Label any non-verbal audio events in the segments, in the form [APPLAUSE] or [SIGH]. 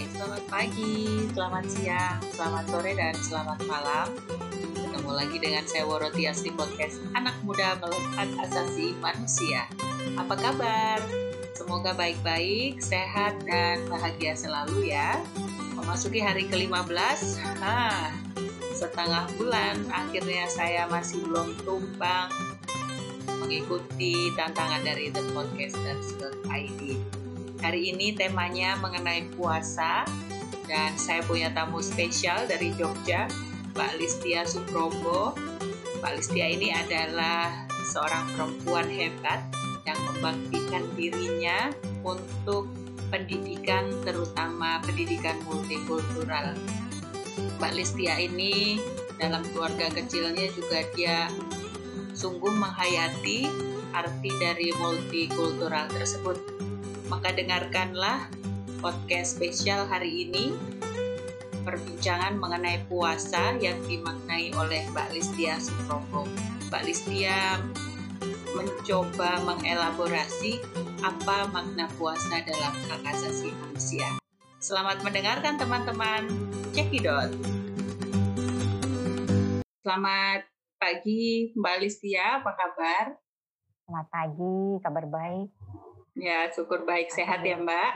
Hai, selamat pagi, selamat siang, selamat sore, dan selamat malam. Ketemu lagi dengan saya Worotias di podcast Anak Muda Melekat Asasi Manusia. Apa kabar? Semoga baik-baik, sehat, dan bahagia selalu ya. Memasuki hari ke-15, nah, setengah bulan akhirnya saya masih belum tumpang mengikuti tantangan dari The Podcast.id. Hari ini temanya mengenai puasa dan saya punya tamu spesial dari Jogja, Mbak Listia Suprobo. Mbak Listia ini adalah seorang perempuan hebat yang membaktikan dirinya untuk pendidikan terutama pendidikan multikultural. Mbak Listia ini dalam keluarga kecilnya juga dia sungguh menghayati arti dari multikultural tersebut maka dengarkanlah podcast spesial hari ini perbincangan mengenai puasa yang dimaknai oleh Mbak Listia Suprobo. Mbak Listia mencoba mengelaborasi apa makna puasa dalam hak asasi manusia. Selamat mendengarkan teman-teman. Cekidot. Selamat pagi Mbak Listia, apa kabar? Selamat pagi, kabar baik. Ya, syukur baik sehat ya Mbak.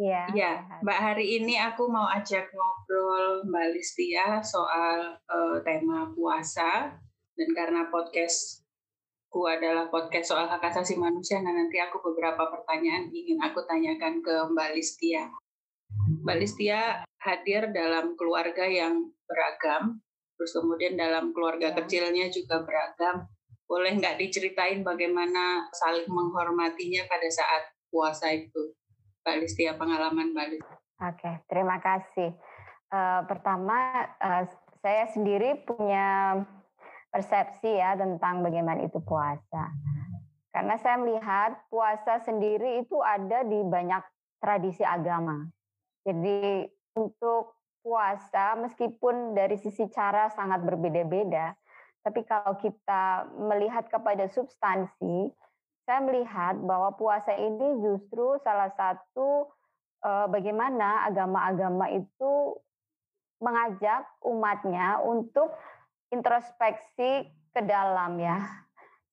Iya. Ya, Mbak hari ini aku mau ajak ngobrol Mbak Listia soal uh, tema puasa dan karena podcastku adalah podcast soal hak asasi manusia, nah nanti aku beberapa pertanyaan ingin aku tanyakan ke Mbak Listia. Mbak Listia hadir dalam keluarga yang beragam, terus kemudian dalam keluarga ya. kecilnya juga beragam boleh nggak diceritain bagaimana saling menghormatinya pada saat puasa itu, Mbak Listia pengalaman Mbak Listia? Oke, terima kasih. Uh, pertama, uh, saya sendiri punya persepsi ya tentang bagaimana itu puasa. Karena saya melihat puasa sendiri itu ada di banyak tradisi agama. Jadi untuk puasa meskipun dari sisi cara sangat berbeda-beda, tapi kalau kita melihat kepada substansi, saya melihat bahwa puasa ini justru salah satu eh, bagaimana agama-agama itu mengajak umatnya untuk introspeksi ke dalam ya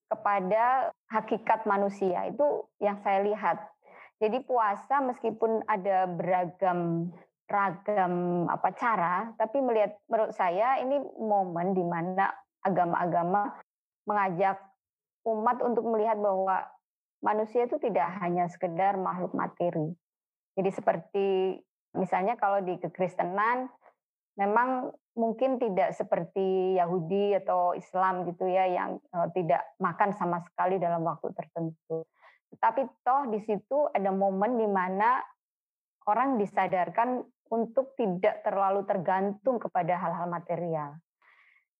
kepada hakikat manusia itu yang saya lihat. Jadi puasa meskipun ada beragam ragam apa cara, tapi melihat menurut saya ini momen di mana agama-agama mengajak umat untuk melihat bahwa manusia itu tidak hanya sekedar makhluk materi. Jadi seperti misalnya kalau di kekristenan memang mungkin tidak seperti Yahudi atau Islam gitu ya yang uh, tidak makan sama sekali dalam waktu tertentu. Tetapi toh di situ ada momen di mana orang disadarkan untuk tidak terlalu tergantung kepada hal-hal material.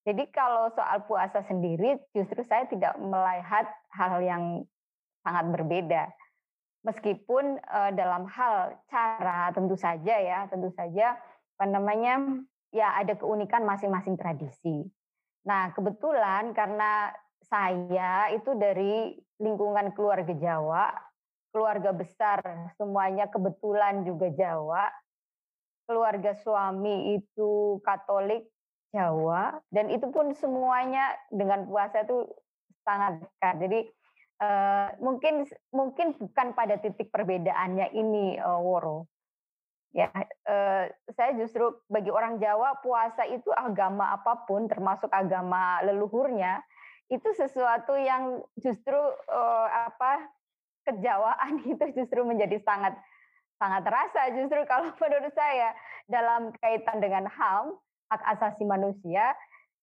Jadi kalau soal puasa sendiri justru saya tidak melihat hal yang sangat berbeda. Meskipun uh, dalam hal cara tentu saja ya, tentu saja apa namanya ya ada keunikan masing-masing tradisi. Nah, kebetulan karena saya itu dari lingkungan keluarga Jawa, keluarga besar semuanya kebetulan juga Jawa. Keluarga suami itu Katolik, Jawa dan itu pun semuanya dengan puasa itu sangat dekat. Jadi uh, mungkin mungkin bukan pada titik perbedaannya ini uh, Woro. Ya, uh, saya justru bagi orang Jawa puasa itu agama apa pun termasuk agama leluhurnya itu sesuatu yang justru uh, apa kejawaan [LAUGHS] itu justru menjadi sangat sangat terasa justru kalau [LAUGHS] menurut saya dalam kaitan dengan HAM hak asasi manusia,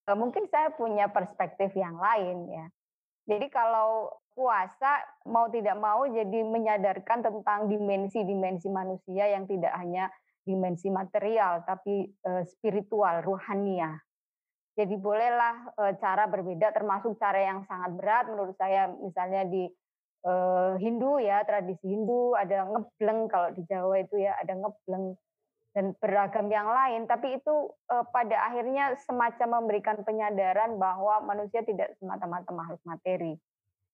eh, mungkin saya punya perspektif yang lain ya. Jadi kalau puasa mau tidak mau jadi menyadarkan tentang dimensi-dimensi manusia yang tidak hanya dimensi material tapi uh, spiritual, ruhania. Jadi bolehlah uh, cara berbeda termasuk cara yang sangat berat menurut saya misalnya di Hindu ya, tradisi Hindu ada ngebleng kalau di Jawa itu ya ada ngebleng dan beragam yang lain, tapi itu eh, pada akhirnya semacam memberikan penyadaran bahwa manusia tidak semata-mata makhluk materi.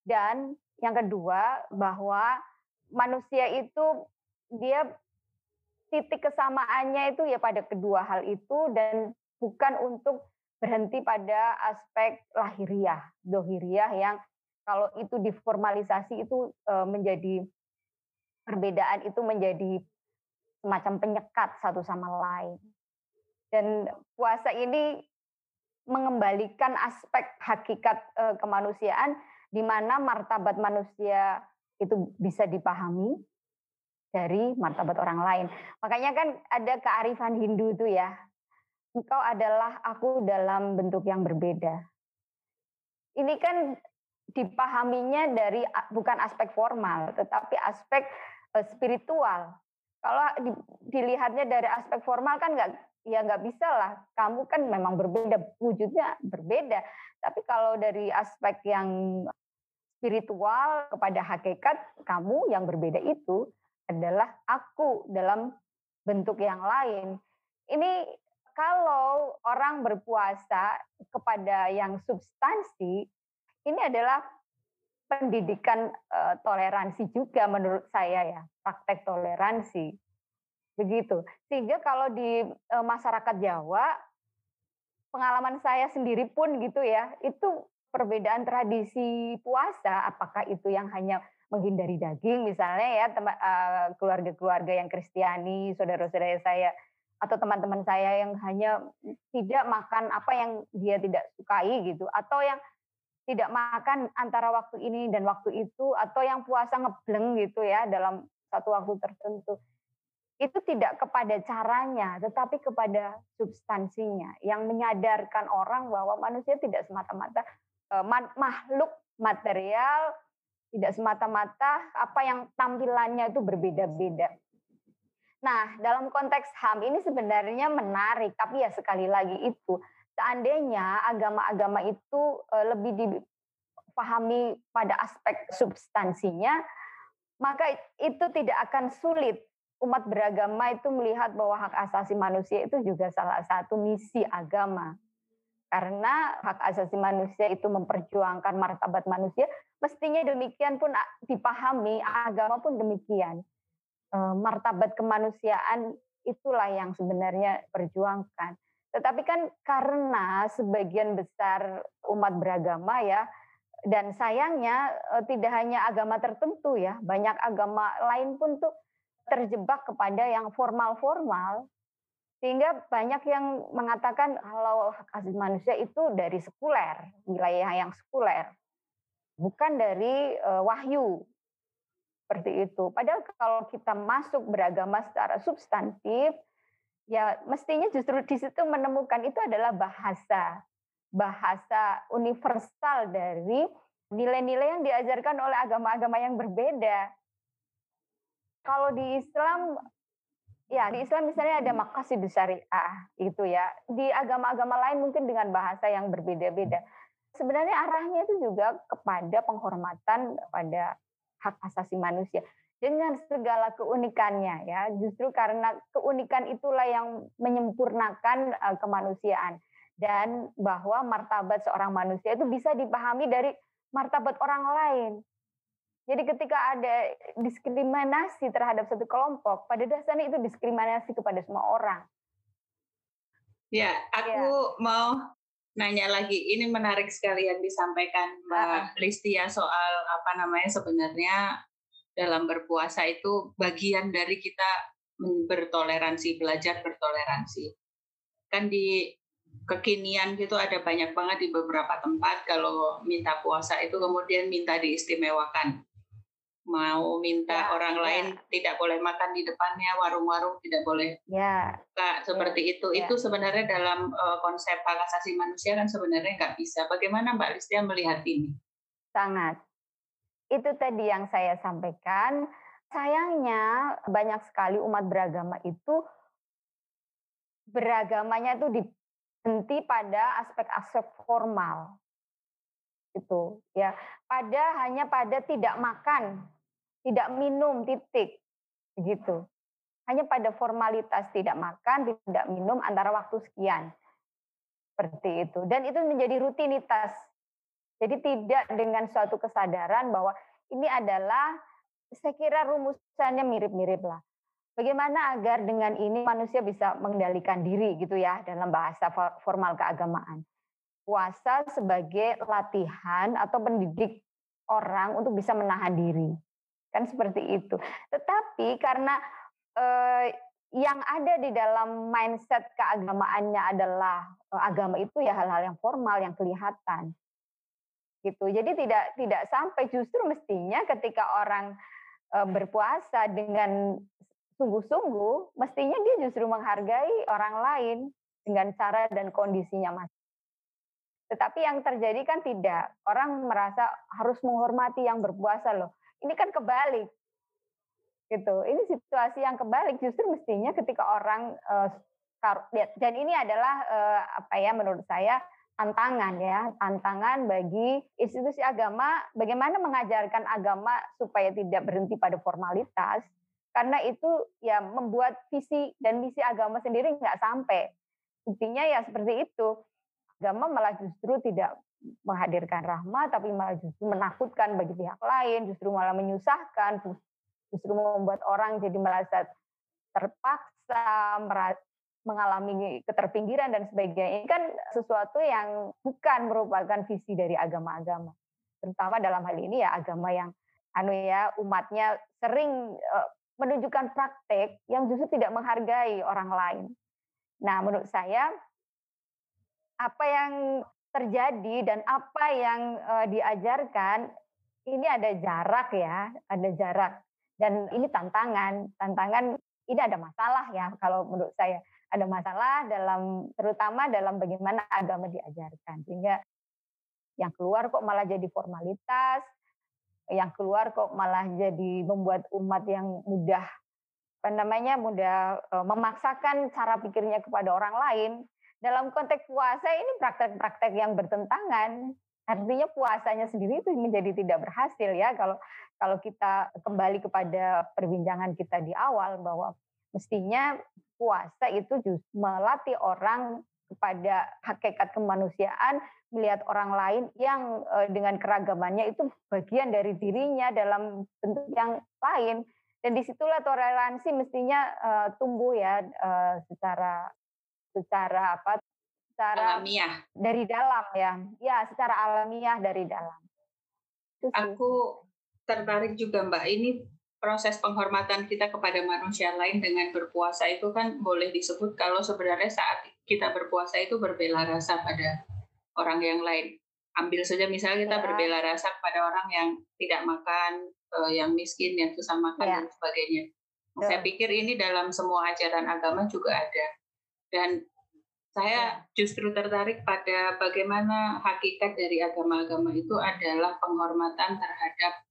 Dan yang kedua bahwa manusia itu dia titik kesamaannya itu ya pada kedua hal itu dan bukan untuk berhenti pada aspek lahiriah, dohiriah yang kalau itu diformalisasi itu menjadi perbedaan itu menjadi semacam penyekat satu sama lain. Dan puasa ini mengembalikan aspek hakikat kemanusiaan di mana martabat manusia itu bisa dipahami dari martabat orang lain. Makanya kan ada kearifan Hindu itu ya. Engkau adalah aku dalam bentuk yang berbeda. Ini kan dipahaminya dari bukan aspek formal, tetapi aspek spiritual. Kalau dilihatnya dari aspek formal kan nggak ya nggak bisa lah. Kamu kan memang berbeda, wujudnya berbeda. Tapi kalau dari aspek yang spiritual kepada hakikat, kamu yang berbeda itu adalah aku dalam bentuk yang lain. Ini kalau orang berpuasa kepada yang substansi, ini adalah pendidikan uh, toleransi juga menurut saya ya, praktek toleransi. Begitu. Sehingga kalau di uh, masyarakat Jawa pengalaman saya sendiri pun gitu ya, itu perbedaan tradisi puasa apakah itu yang hanya menghindari daging misalnya ya eh, keluarga-keluarga yang Kristiani, saudara-saudara saya atau teman-teman saya yang hanya tidak makan apa yang dia tidak sukai gitu atau yang tidak makan antara waktu ini dan waktu itu atau yang puasa ngebleng gitu ya dalam satu waktu tertentu itu tidak kepada caranya tetapi kepada substansinya yang menyadarkan orang bahwa manusia tidak semata-mata uh, makhluk material tidak semata-mata apa yang tampilannya itu berbeda-beda. Nah, dalam konteks HAM ini sebenarnya menarik, tapi ya sekali lagi itu seandainya agama-agama itu eh, lebih dipahami pada aspek substansinya, maka itu tidak akan sulit umat beragama itu melihat bahwa hak asasi manusia itu juga salah satu misi agama. Karena hak asasi manusia itu memperjuangkan martabat manusia, mestinya demikian pun dipahami, agama pun demikian. E, martabat kemanusiaan itulah yang sebenarnya perjuangkan. Tetapi kan karena sebagian besar umat beragama ya, dan sayangnya e, tidak hanya agama tertentu ya, banyak agama lain pun tuh terjebak kepada yang formal-formal sehingga banyak yang mengatakan kalau hak asasi manusia itu dari sekuler, wilayah yang sekuler, bukan dari uh, wahyu. Seperti itu. Padahal kalau kita masuk beragama secara substantif, ya mestinya justru di situ menemukan itu adalah bahasa, bahasa universal dari nilai-nilai yang diajarkan oleh agama-agama yang berbeda. Kalau di Islam Ya, di Islam misalnya ada makasih syariah itu ya. Di agama-agama lain mungkin dengan bahasa yang berbeda-beda. Sebenarnya arahnya itu juga kepada penghormatan pada hak asasi manusia dengan segala keunikannya ya. Justru karena keunikan itulah yang menyempurnakan uh, kemanusiaan dan bahwa martabat seorang manusia itu bisa dipahami dari martabat orang lain. Jadi ketika ada diskriminasi terhadap satu kelompok, pada dasarnya itu diskriminasi kepada semua orang. Ya, aku ya. mau nanya lagi. Ini menarik sekali yang disampaikan Mbak Listia soal apa namanya sebenarnya dalam berpuasa itu bagian dari kita bertoleransi, belajar bertoleransi. Kan di kekinian gitu ada banyak banget di beberapa tempat kalau minta puasa itu kemudian minta diistimewakan mau minta ya, orang ya. lain tidak boleh makan di depannya warung-warung tidak boleh ya. Seperti ya, itu ya. itu sebenarnya dalam uh, konsep hak asasi manusia kan sebenarnya nggak bisa bagaimana Mbak Listia melihat ini sangat itu tadi yang saya sampaikan. Sayangnya banyak sekali umat beragama itu beragamanya itu dihenti pada aspek-aspek formal. Itu ya. Pada hanya pada tidak makan tidak minum titik. Begitu hanya pada formalitas tidak makan tidak minum antara waktu sekian. Seperti itu. Dan itu menjadi rutinitas jadi tidak dengan suatu kesadaran bahwa ini adalah saya kira rumusannya mirip-mirip lah bagaimana agar dengan ini manusia bisa mengendalikan diri gitu ya dalam bahasa formal keagamaan. Puasa sebagai latihan atau pendidik orang untuk bisa menahan diri. Kan seperti itu. Tetapi karena eh, yang ada di dalam mindset keagamaannya adalah eh, agama itu ya hal-hal yang formal yang kelihatan gitu. Jadi tidak tidak sampai justru mestinya ketika orang eh, berpuasa dengan sungguh-sungguh mestinya dia justru menghargai orang lain dengan cara dan kondisinya mas. Tetapi yang terjadi kan tidak. Orang merasa harus menghormati yang berpuasa loh. Ini kan kebalik. Gitu. Ini situasi yang kebalik. Justru mestinya ketika orang uh, dan ini adalah uh, apa ya menurut saya tantangan ya, tantangan bagi institusi agama bagaimana mengajarkan agama supaya tidak berhenti pada formalitas karena itu ya membuat visi dan misi agama sendiri nggak sampai. Intinya ya seperti itu. Agama malah justru tidak menghadirkan rahmat tapi malah justru menakutkan bagi pihak lain, justru malah menyusahkan, justru membuat orang jadi merasa terpaksa, mengalami keterpinggiran dan sebagainya. Ini kan sesuatu yang bukan merupakan visi dari agama-agama. Terutama dalam hal ini ya agama yang anu ya umatnya sering uh, menunjukkan praktek yang justru tidak menghargai orang lain. Nah, menurut saya apa yang terjadi dan apa yang uh, diajarkan ini ada jarak ya, ada jarak dan ini tantangan, tantangan ini ada masalah ya kalau menurut saya ada masalah dalam terutama dalam bagaimana agama diajarkan sehingga yang keluar kok malah jadi formalitas, yang keluar kok malah jadi membuat umat yang mudah apa namanya mudah e, memaksakan cara pikirnya kepada orang lain. Dalam konteks puasa ini praktek-praktek yang bertentangan. Artinya puasanya sendiri itu menjadi tidak berhasil ya kalau kalau kita kembali kepada perbincangan kita di awal bahwa mestinya puasa itu justru melatih orang kepada hakikat kemanusiaan melihat orang lain yang eh, dengan keragamannya itu bagian dari dirinya dalam bentuk yang lain. Dan di situlah toleransi mestinya uh, tumbuh ya uh, secara secara apa secara alamiah. dari dalam ya. Ya secara alamiah dari dalam. Aku tertarik juga Mbak, ini proses penghormatan kita kepada manusia lain dengan berpuasa itu kan boleh disebut kalau sebenarnya saat kita berpuasa itu berbela rasa pada orang yang lain. Ambil saja misalnya kita ya. berbela rasa kepada orang yang tidak makan, uh, yang miskin, yang susah makan ya. dan sebagainya. Ya. Saya pikir ini dalam semua ajaran agama juga ada. Dan saya ya. justru tertarik pada bagaimana hakikat dari agama-agama itu adalah penghormatan terhadap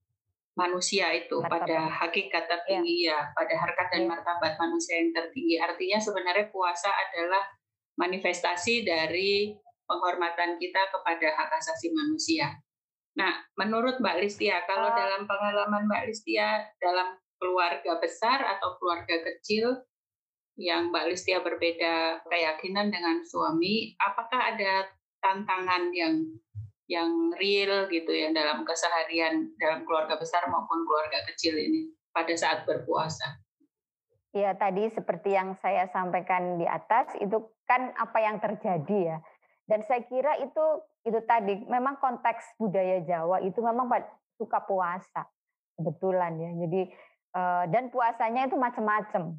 manusia itu martabat. pada hakikat tertinggi ya. ya pada harkat dan ya. martabat manusia yang tertinggi artinya sebenarnya puasa adalah manifestasi dari penghormatan kita kepada hak asasi manusia. Nah, menurut Mbak Listia, kalau uh, dalam pengalaman Mbak Listia dalam keluarga besar atau keluarga kecil yang Mbak Listia berbeda keyakinan dengan suami, apakah ada tantangan yang yang real gitu ya dalam keseharian dalam keluarga besar maupun keluarga kecil ini pada saat berpuasa. Ya tadi seperti yang saya sampaikan di atas itu kan apa yang terjadi ya. Dan saya kira itu itu tadi memang konteks budaya Jawa itu memang suka puasa kebetulan ya. Jadi eh, dan puasanya itu macam-macam.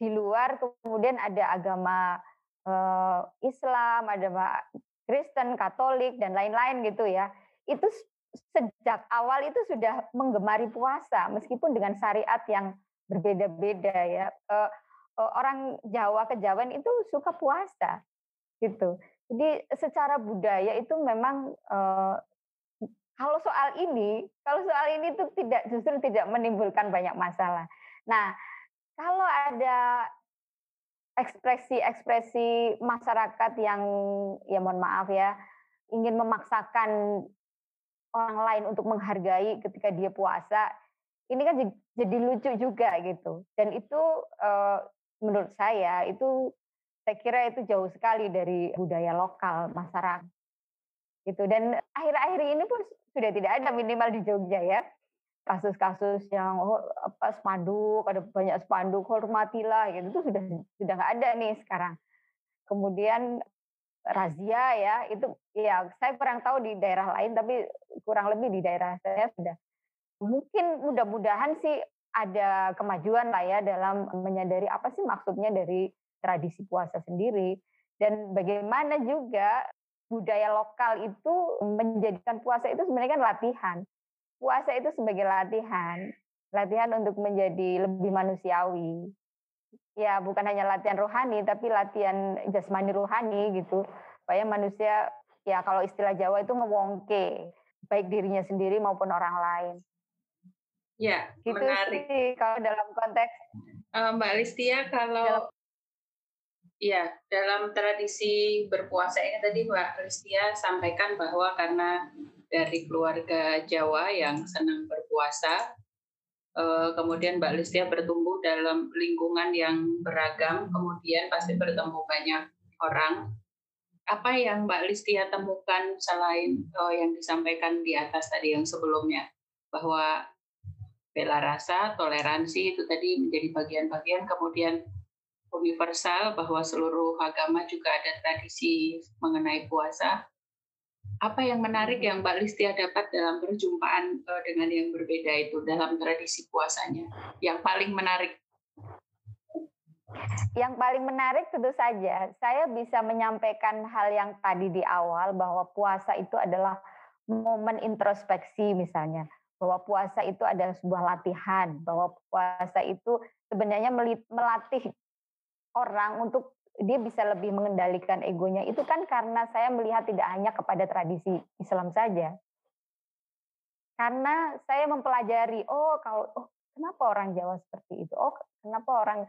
Di luar kemudian ada agama eh, Islam, ada Kristen, Katolik dan lain-lain gitu ya. Itu sejak awal itu sudah menggemari puasa meskipun dengan syariat yang berbeda-beda ya. Uh, uh, orang Jawa kejawen itu suka puasa gitu. Jadi secara budaya itu memang uh, kalau soal ini, kalau soal ini itu tidak justru tidak menimbulkan banyak masalah. Nah, kalau ada ekspresi-ekspresi masyarakat yang ya mohon maaf ya ingin memaksakan orang lain untuk menghargai ketika dia puasa ini kan jadi lucu juga gitu. Dan itu uh, menurut saya itu saya kira itu jauh sekali dari budaya lokal masyarakat gitu dan akhir-akhir ini pun sudah tidak ada minimal di Jogja ya kasus-kasus yang oh, apa spanduk ada banyak spanduk hormatilah gitu. Itu sudah sudah nggak ada nih sekarang. Kemudian razia ya itu ya saya kurang tahu di daerah lain tapi kurang lebih di daerah saya sudah. Mungkin mudah-mudahan sih ada kemajuan lah ya dalam menyadari apa sih maksudnya dari tradisi puasa sendiri dan bagaimana juga budaya lokal itu menjadikan puasa itu sebenarnya kan latihan puasa itu sebagai latihan, latihan untuk menjadi lebih manusiawi. Ya, bukan hanya latihan rohani, tapi latihan jasmani rohani gitu. Supaya manusia, ya kalau istilah Jawa itu ngewongke, baik dirinya sendiri maupun orang lain. Ya, gitu menarik. sih kalau dalam konteks. Uh, Mbak Listia, kalau dalam, Ya, dalam tradisi berpuasa ini tadi Mbak Listia sampaikan bahwa karena dari keluarga Jawa yang senang berpuasa. Eh, kemudian Mbak Listia bertumbuh dalam lingkungan yang beragam, kemudian pasti bertemu banyak orang. Apa yang Mbak Listia temukan selain oh, yang disampaikan di atas tadi yang sebelumnya, bahwa bela rasa, toleransi itu tadi menjadi bagian-bagian, kemudian universal bahwa seluruh agama juga ada tradisi mengenai puasa apa yang menarik yang Mbak Listia dapat dalam perjumpaan uh, dengan yang berbeda itu dalam tradisi puasanya? Yang paling menarik? Yang paling menarik tentu saja saya bisa menyampaikan hal yang tadi di awal bahwa puasa itu adalah momen introspeksi misalnya bahwa puasa itu adalah sebuah latihan bahwa puasa itu sebenarnya melatih orang untuk dia bisa lebih mengendalikan egonya itu kan karena saya melihat tidak hanya kepada tradisi Islam saja. Karena saya mempelajari, oh kalau oh kenapa orang Jawa seperti itu? Oh kenapa orang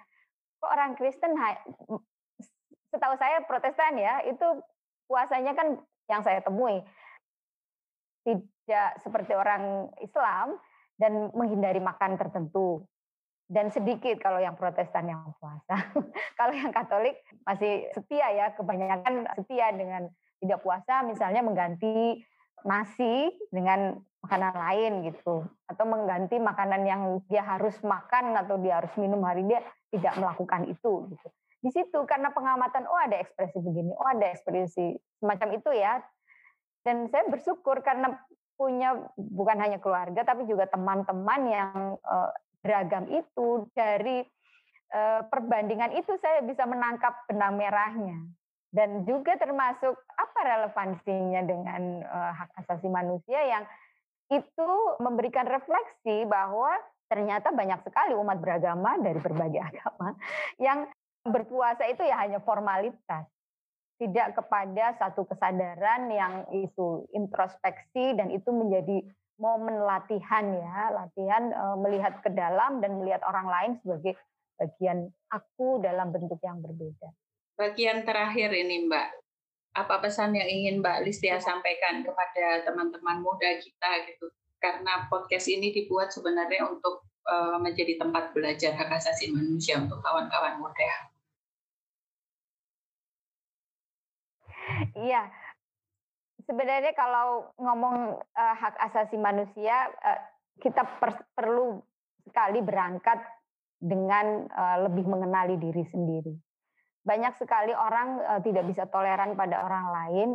kok orang Kristen setahu saya Protestan ya, itu puasanya kan yang saya temui tidak seperti orang Islam dan menghindari makan tertentu dan sedikit kalau yang Protestan yang puasa. [LAUGHS] kalau yang Katolik masih setia ya, kebanyakan setia dengan tidak puasa, misalnya mengganti nasi dengan makanan lain gitu, atau mengganti makanan yang dia harus makan atau dia harus minum hari dia tidak melakukan itu gitu. Di situ karena pengamatan, oh ada ekspresi begini, oh ada ekspresi semacam itu ya. Dan saya bersyukur karena punya bukan hanya keluarga tapi juga teman-teman yang uh, beragam itu dari uh, perbandingan itu saya bisa menangkap benang merahnya. Dan juga termasuk apa relevansinya dengan uh, hak asasi manusia yang itu memberikan refleksi bahwa ternyata banyak sekali umat beragama dari berbagai [LAUGHS] agama yang berpuasa itu ya hanya formalitas. Tidak kepada satu kesadaran yang itu introspeksi dan itu menjadi momen latihan ya, latihan e, melihat ke dalam dan melihat orang lain sebagai bagian aku dalam bentuk yang berbeda. Bagian terakhir ini Mbak, apa pesan yang ingin Mbak Listia sampaikan kepada teman-teman muda kita gitu? Karena podcast ini dibuat sebenarnya untuk e, menjadi tempat belajar hak asasi manusia untuk kawan-kawan muda. Iya, sebenarnya kalau ngomong uh, hak asasi manusia, uh, kita per perlu sekali berangkat dengan uh, lebih mengenali diri sendiri. Banyak sekali orang uh, tidak bisa toleran pada orang lain.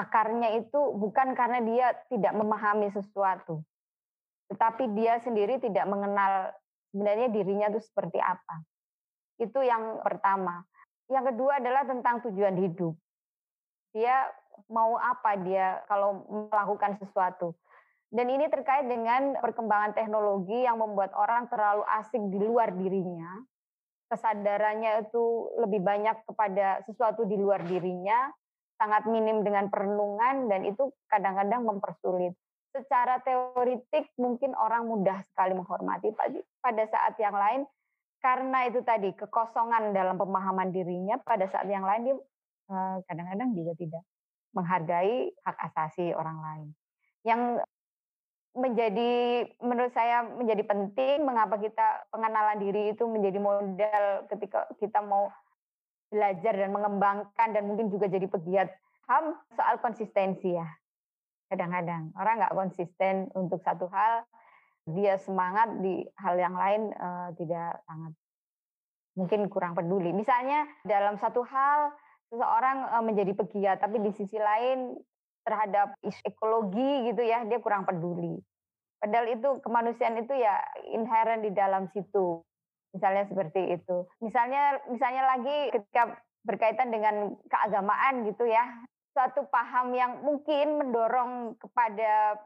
Akarnya itu bukan karena dia tidak memahami sesuatu, tetapi dia sendiri tidak mengenal sebenarnya dirinya itu seperti apa. Itu yang pertama. Yang kedua adalah tentang tujuan hidup. Dia mau apa dia kalau melakukan sesuatu. Dan ini terkait dengan perkembangan teknologi yang membuat orang terlalu asik di luar dirinya. Kesadarannya itu lebih banyak kepada sesuatu di luar dirinya, sangat minim dengan perenungan dan itu kadang-kadang mempersulit. Secara teoritik mungkin orang mudah sekali menghormati, pada saat yang lain karena itu tadi kekosongan dalam pemahaman dirinya, pada saat yang lain dia eh, kadang-kadang juga tidak menghargai hak asasi orang lain. Yang menjadi menurut saya menjadi penting mengapa kita pengenalan diri itu menjadi modal ketika kita mau belajar dan mengembangkan dan mungkin juga jadi pegiat HAM soal konsistensi ya. Kadang-kadang orang nggak konsisten untuk satu hal dia semangat di hal yang lain uh, tidak sangat mungkin kurang peduli. Misalnya dalam satu hal seseorang uh, menjadi pegiat, tapi di sisi lain terhadap isu ekologi gitu ya dia kurang peduli. Padahal itu kemanusiaan itu ya inherent di dalam situ. Misalnya seperti itu. Misalnya misalnya lagi ketika berkaitan dengan keagamaan gitu ya, suatu paham yang mungkin mendorong kepada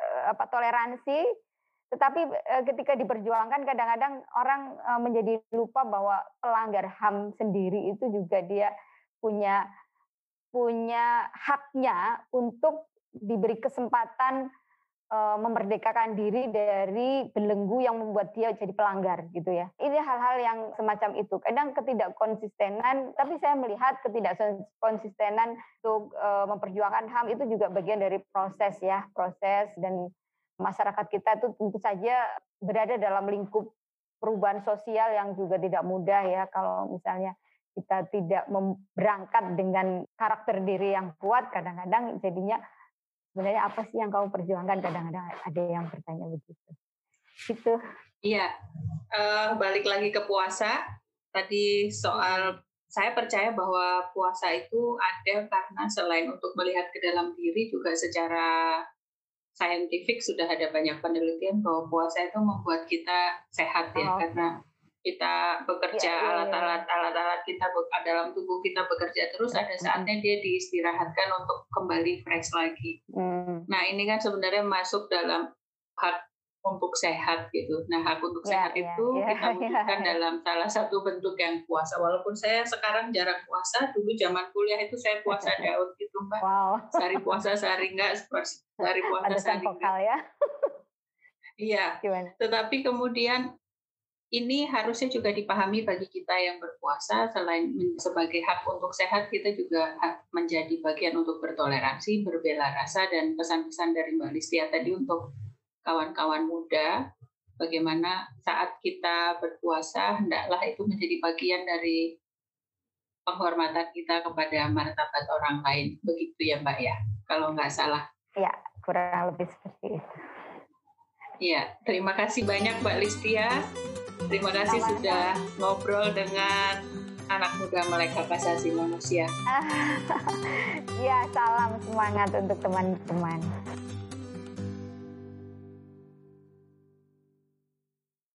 uh, apa toleransi tetapi uh, ketika diperjuangkan kadang-kadang orang menjadi lupa bahwa pelanggar HAM sendiri itu juga dia punya punya haknya untuk diberi kesempatan uh, memerdekakan diri dari belenggu yang membuat dia jadi pelanggar gitu ya. Ini hal-hal yang semacam itu. Kadang ketidakkonsistenan, tapi saya melihat ketidakkonsistenan untuk uh, memperjuangkan HAM itu juga bagian dari proses ya, proses dan masyarakat kita itu tentu saja berada dalam lingkup perubahan sosial yang juga tidak mudah ya kalau misalnya kita tidak berangkat dengan karakter diri yang kuat kadang-kadang jadinya sebenarnya apa sih yang kamu perjuangkan? Kadang-kadang ada yang bertanya begitu. Gitu. Iya. Uh, balik lagi ke puasa. Tadi soal saya percaya bahwa puasa itu ada karena selain untuk melihat ke dalam diri juga secara saintifik sudah ada banyak penelitian bahwa puasa itu membuat kita sehat ya oh. karena kita bekerja iya, iya, iya. alat-alat alat-alat kita dalam tubuh kita bekerja terus ada saatnya dia diistirahatkan untuk kembali fresh lagi. Mm. Nah ini kan sebenarnya masuk dalam hak untuk sehat gitu. Nah hak untuk yeah, sehat yeah, itu kita [LAUGHS] wujudkan dalam salah satu bentuk yang puasa. Walaupun saya sekarang jarang puasa, dulu zaman kuliah itu saya puasa [LAUGHS] daud gitu mbak. Wow. Sehari puasa sehari enggak, sehari puasa sehari enggak. ya. Iya. Tetapi kemudian ini harusnya juga dipahami bagi kita yang berpuasa selain sebagai hak untuk sehat kita juga hak menjadi bagian untuk bertoleransi, berbela rasa dan pesan-pesan dari Mbak Listia tadi untuk kawan-kawan muda bagaimana saat kita berpuasa hendaklah itu menjadi bagian dari penghormatan kita kepada martabat orang lain begitu ya Mbak ya kalau nggak salah. Ya kurang lebih seperti itu. Ya terima kasih banyak Mbak Listia. Terima kasih sudah ngobrol dengan anak muda melek hak manusia. [LAUGHS] ya, salam semangat untuk teman-teman.